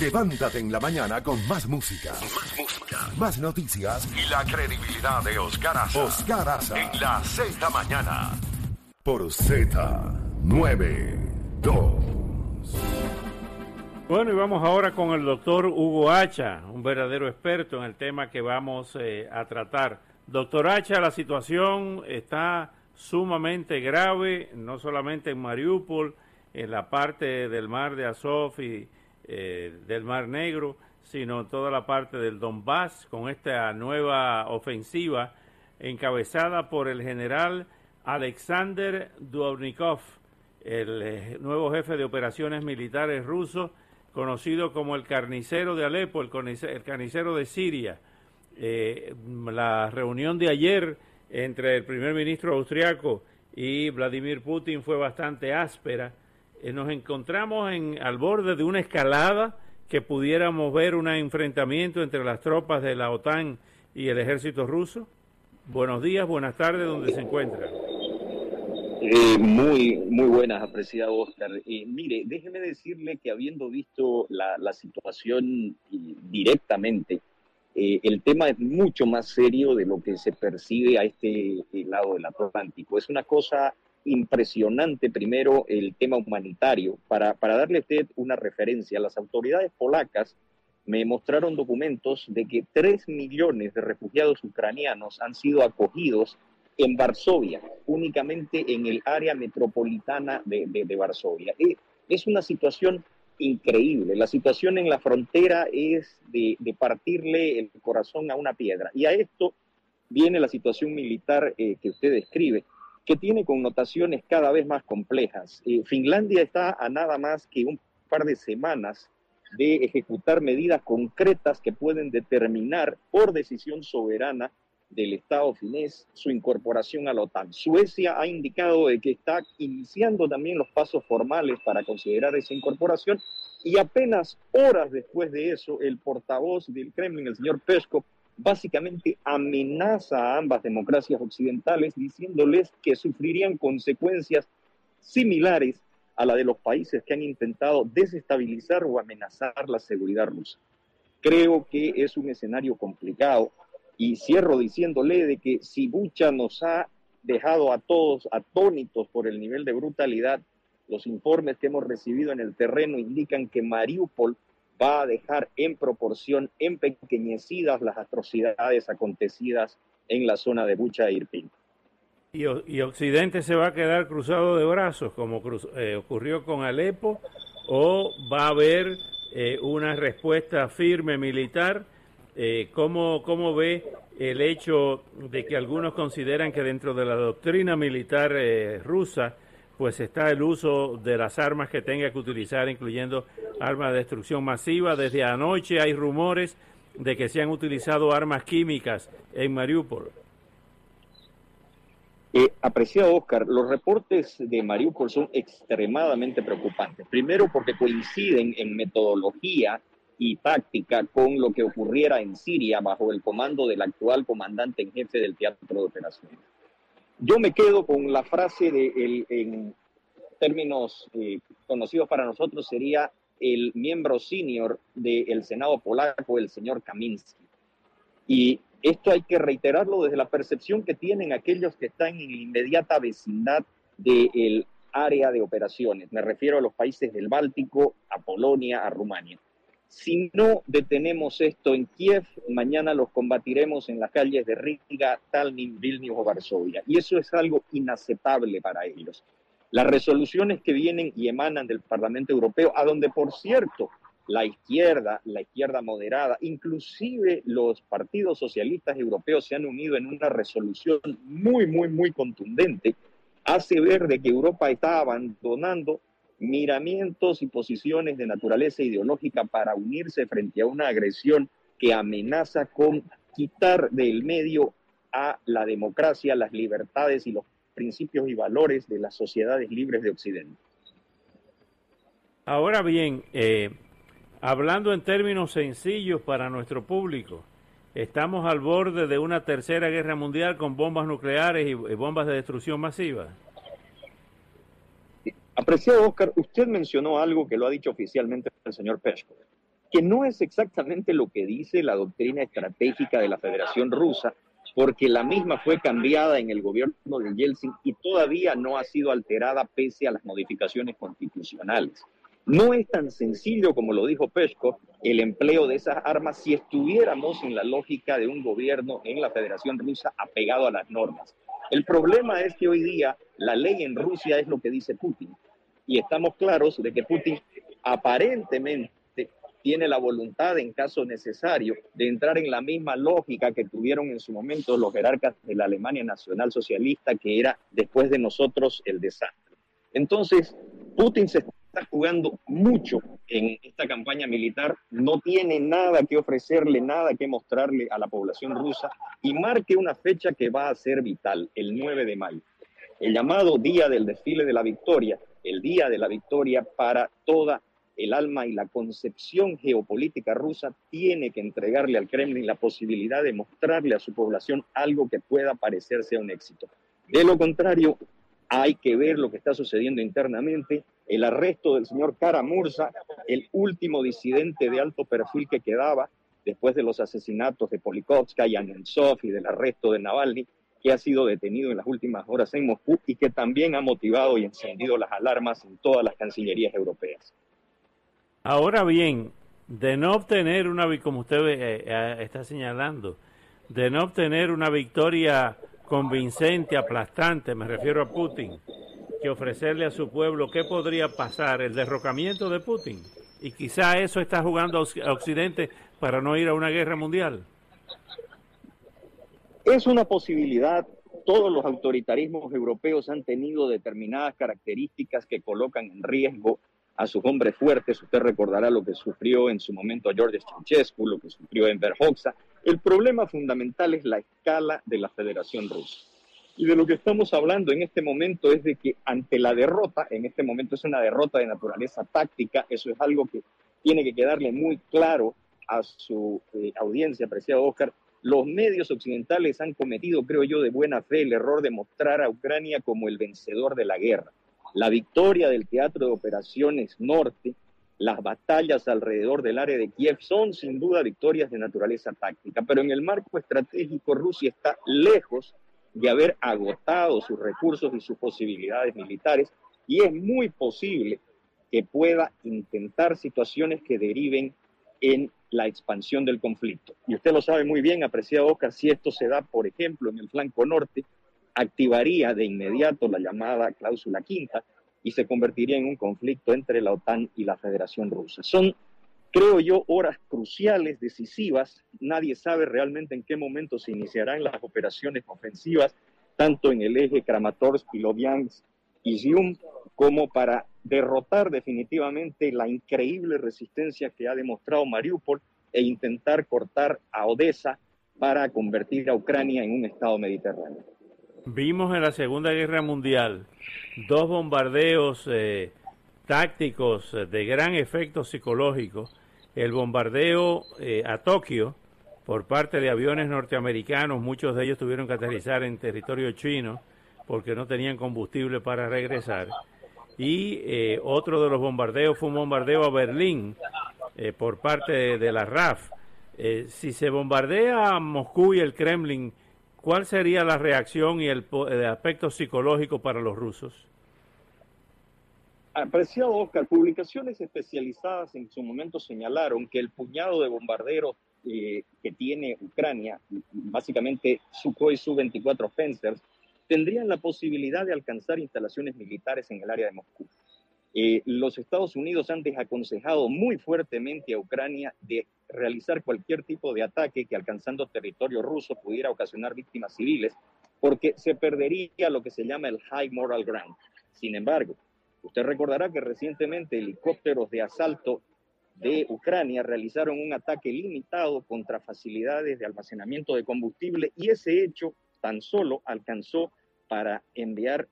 Levántate en la mañana con más música. Más música. Más noticias. Y la credibilidad de Oscar Aza. Oscar Aza. En la Z Mañana. Por Z92. Bueno, y vamos ahora con el doctor Hugo Hacha, un verdadero experto en el tema que vamos eh, a tratar. Doctor Hacha, la situación está sumamente grave, no solamente en Mariupol, en la parte del mar de Azov y eh, del Mar Negro, sino toda la parte del Donbass, con esta nueva ofensiva encabezada por el general Alexander Dubnikov, el eh, nuevo jefe de operaciones militares ruso, conocido como el carnicero de Alepo, el, carnicero de Siria. Eh, la reunión de ayer entre el primer ministro austriaco y Vladimir Putin fue bastante áspera eh, nos encontramos en, al borde de una escalada que pudiéramos ver un enfrentamiento entre las tropas de la OTAN y el ejército ruso? Buenos días, buenas tardes, ¿dónde se encuentra? Eh, muy, muy buenas, apreciado Oscar. Eh, mire, déjeme decirle que habiendo visto la, la situación directamente, el tema es mucho más serio de lo que se percibe a este lado del Atlántico. Es una cosa impresionante primero el tema humanitario. Para, para darle a usted una referencia, las autoridades polacas me mostraron documentos de que 3 millones de refugiados ucranianos han sido acogidos en Varsovia, únicamente en el área metropolitana de, de, Varsovia. Eh, es una situación increíble. La situación en la frontera es de, de, partirle el corazón a una piedra. Y a esto viene la situación militar eh, que usted describe que tiene connotaciones cada vez más complejas. Eh, Finlandia está a nada más que un par de semanas de ejecutar medidas concretas que pueden determinar por decisión soberana del Estado finés su incorporación a la OTAN. Suecia ha indicado de que está iniciando también los pasos formales para considerar esa incorporación y apenas horas después de eso, el portavoz del Kremlin, el señor Peskov, básicamente amenaza a ambas democracias occidentales diciéndoles que sufrirían consecuencias similares a la de los países que han intentado desestabilizar o amenazar la seguridad rusa. Creo que es un escenario complicado y cierro diciéndole de que si Bucha nos ha dejado a todos atónitos por el nivel de brutalidad, los informes que hemos recibido en el terreno indican que Mariupol va a dejar en proporción empequeñecidas las atrocidades acontecidas en la zona de Bucha e Irpin. ¿Y, ¿Y, Occidente se va a quedar cruzado de brazos como eh, ocurrió con Alepo o va a haber eh, una respuesta firme militar? Eh, ¿cómo, ¿Cómo ve el hecho de que algunos consideran que dentro de la doctrina militar rusa pues está el uso de las armas que tenga que utilizar, incluyendo armas de destrucción masiva. Desde anoche hay rumores de que se han utilizado armas químicas en Mariupol. Eh, apreciado Oscar, los reportes de Mariupol son extremadamente preocupantes. Primero porque coinciden en metodología y táctica con lo que ocurriera en Siria bajo el comando del actual comandante en jefe del teatro de operaciones. Yo me quedo con la frase de, el, en términos eh, conocidos para nosotros, sería el miembro senior del Senado polaco, el señor Kaminsky. Y esto hay que reiterarlo desde la percepción que tienen aquellos que están en inmediata vecindad del área de operaciones. Me refiero a los países del Báltico, a Polonia, a Rumania. Si no detenemos esto en Kiev, mañana los combatiremos en las calles de Riga, Tallinn, Vilnius o Varsovia. Y eso es algo inaceptable para ellos. Las resoluciones que vienen y emanan del Parlamento Europeo, a donde, por cierto, la izquierda, la izquierda moderada, inclusive los partidos socialistas europeos se han unido en una resolución muy, muy, muy contundente, hace ver de que Europa está abandonando miramientos y posiciones de naturaleza ideológica para unirse frente a una agresión que amenaza con quitar del medio a la democracia, las libertades y los principios y valores de las sociedades libres de Occidente. Ahora bien, eh, hablando en términos sencillos para nuestro público, estamos al borde de una tercera guerra mundial con bombas nucleares y, bombas de destrucción masiva. Apreciado Oscar, usted mencionó algo que lo ha dicho oficialmente el señor Peshkov, que no es exactamente lo que dice la doctrina estratégica de la Federación Rusa, porque la misma fue cambiada en el gobierno de Yeltsin y todavía no ha sido alterada pese a las modificaciones constitucionales. No es tan sencillo como lo dijo Peshkov el empleo de esas armas si estuviéramos en la lógica de un gobierno en la Federación Rusa apegado a las normas. El problema es que hoy día la ley en Rusia es lo que dice Putin y estamos claros de que Putin aparentemente tiene la voluntad, en caso necesario, de entrar en la misma lógica que tuvieron en su momento los jerarcas de la Alemania Nacional Socialista, que era después de nosotros el desastre. Entonces, Putin se está jugando mucho en esta campaña militar, no tiene nada que ofrecerle, nada que mostrarle a la población rusa y marque una fecha que va a ser vital, el 9 de mayo, el llamado Día del Desfile de la Victoria, el Día de la Victoria para toda el alma y la concepción geopolítica rusa tiene que entregarle al Kremlin la posibilidad de mostrarle a su población algo que pueda parecerse a un éxito. De lo contrario, hay que ver lo que está sucediendo internamente, el arresto del señor Karamurza, el último disidente de alto perfil que quedaba después de los asesinatos de Polikovska y Anensov y del arresto de Navalny, que ha sido detenido en las últimas horas en Moscú y que también ha motivado y encendido las alarmas en todas las cancillerías europeas. Ahora bien, de no obtener una, como usted eh, eh, está señalando, de no obtener una victoria convincente, aplastante, me refiero a Putin, que ofrecerle a su pueblo, ¿qué podría pasar? El derrocamiento de Putin. Y quizá eso está jugando a Occidente para no ir a una guerra mundial. Es una posibilidad. Todos los autoritarismos europeos han tenido determinadas características que colocan en riesgo a sus hombres fuertes. Usted recordará lo que sufrió en su momento George Ceausescu, lo que sufrió Enver Hoxha. El problema fundamental es la escala de la Federación Rusa. Y de lo que estamos hablando en este momento es de que ante la derrota, en este momento es una derrota de naturaleza táctica, eso es algo que tiene que quedarle muy claro a su eh, audiencia, apreciado Oscar, los medios occidentales han cometido, creo yo, de buena fe el error de mostrar a Ucrania como el vencedor de la guerra. La victoria del Teatro de Operaciones Norte, las batallas alrededor del área de Kiev son sin duda victorias de naturaleza táctica, pero en el marco estratégico Rusia está lejos de haber agotado sus recursos y sus posibilidades militares y es muy posible que pueda intentar situaciones que deriven en la expansión del conflicto. Y usted lo sabe muy bien, apreciado Oscar, si esto se da, por ejemplo, en el flanco norte, activaría de inmediato la llamada cláusula quinta y se convertiría en un conflicto entre la OTAN y la Federación Rusa. Son, creo yo, horas cruciales, decisivas. Nadie sabe realmente en qué momento se iniciarán las operaciones ofensivas, tanto en el eje Kramatorsk, Loviansk y Zium, como para derrotar definitivamente la increíble resistencia que ha demostrado Mariupol e intentar cortar a Odessa para convertir a Ucrania en un estado mediterráneo. Vimos en la Segunda Guerra Mundial dos bombardeos eh, tácticos eh, de gran efecto psicológico. El bombardeo eh, a Tokio por parte de aviones norteamericanos, muchos de ellos tuvieron que aterrizar en territorio chino porque no tenían combustible para regresar. Y otro de los bombardeos fue un bombardeo a Berlín por parte de, la RAF. si se bombardea Moscú y el Kremlin, ¿Cuál sería la reacción y el, aspecto psicológico para los rusos? Apreciado Oscar, publicaciones especializadas en su momento señalaron que el puñado de bombarderos eh, que tiene Ucrania, básicamente Sukhoi Su-24 Fencers, tendrían la posibilidad de alcanzar instalaciones militares en el área de Moscú. Eh, los Estados Unidos han desaconsejado muy fuertemente a Ucrania de realizar cualquier tipo de ataque que alcanzando territorio ruso pudiera ocasionar víctimas civiles, porque se perdería lo que se llama el high moral ground. Sin embargo, usted recordará que recientemente helicópteros de asalto de Ucrania realizaron un ataque limitado contra facilidades de almacenamiento de combustible y ese hecho tan solo alcanzó para enviar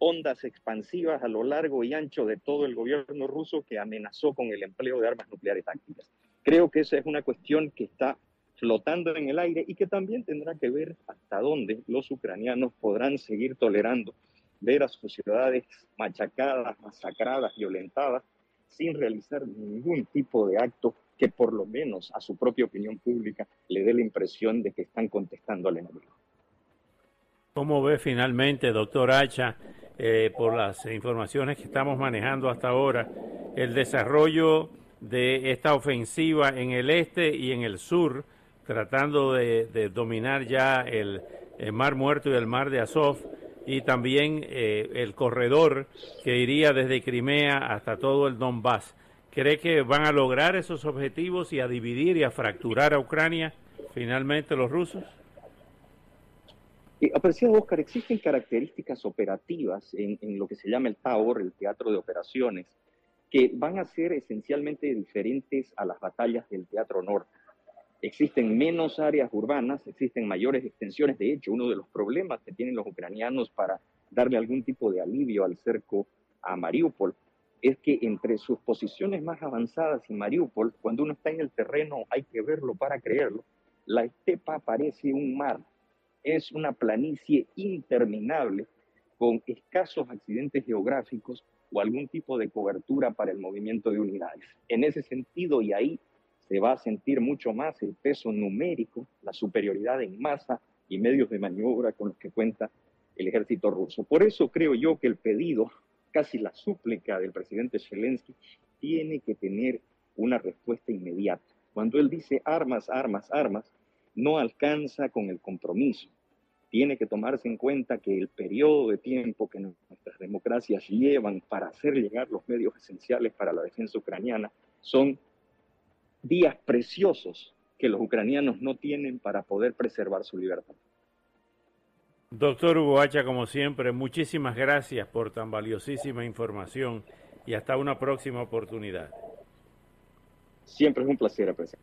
ondas expansivas a lo largo y ancho de todo el gobierno ruso que amenazó con el empleo de armas nucleares tácticas. Creo que esa es una cuestión que está flotando en el aire y que también tendrá que ver hasta dónde los ucranianos podrán seguir tolerando ver a sus ciudades machacadas, masacradas, violentadas, sin realizar ningún tipo de acto que por lo menos a su propia opinión pública le dé la impresión de que están contestando al enemigo. ¿Cómo ve finalmente, doctor Hacha, eh, por las informaciones que estamos manejando hasta ahora, el desarrollo de esta ofensiva en el este y en el sur, tratando de, dominar ya el, Mar Muerto y el Mar de Azov, y también eh, el corredor que iría desde Crimea hasta todo el Donbass. ¿Cree que van a lograr esos objetivos y a dividir y a fracturar a Ucrania finalmente los rusos? Eh, apreciado Oscar, existen características operativas en, lo que se llama el Tower, el teatro de operaciones, que van a ser esencialmente diferentes a las batallas del Teatro Norte. Existen menos áreas urbanas, existen mayores extensiones. De hecho, uno de los problemas que tienen los ucranianos para darle algún tipo de alivio al cerco a Mariupol es que entre sus posiciones más avanzadas y Mariupol, cuando uno está en el terreno hay que verlo para creerlo, la estepa parece un mar es una planicie interminable con escasos accidentes geográficos o algún tipo de cobertura para el movimiento de unidades. En ese sentido, y ahí se va a sentir mucho más el peso numérico, la superioridad en masa y medios de maniobra con los que cuenta el ejército ruso. Por eso creo yo que el pedido, casi la súplica del presidente Zelensky, tiene que tener una respuesta inmediata. Cuando él dice armas, armas, armas, no alcanza con el compromiso. Tiene que tomarse en cuenta que el periodo de tiempo que nuestras democracias llevan para hacer llegar los medios esenciales para la defensa ucraniana son días preciosos que los ucranianos no tienen para poder preservar su libertad. Doctor Hugo Hacha, como siempre, muchísimas gracias por tan valiosísima información y hasta una próxima oportunidad. Siempre es un placer, apreciar.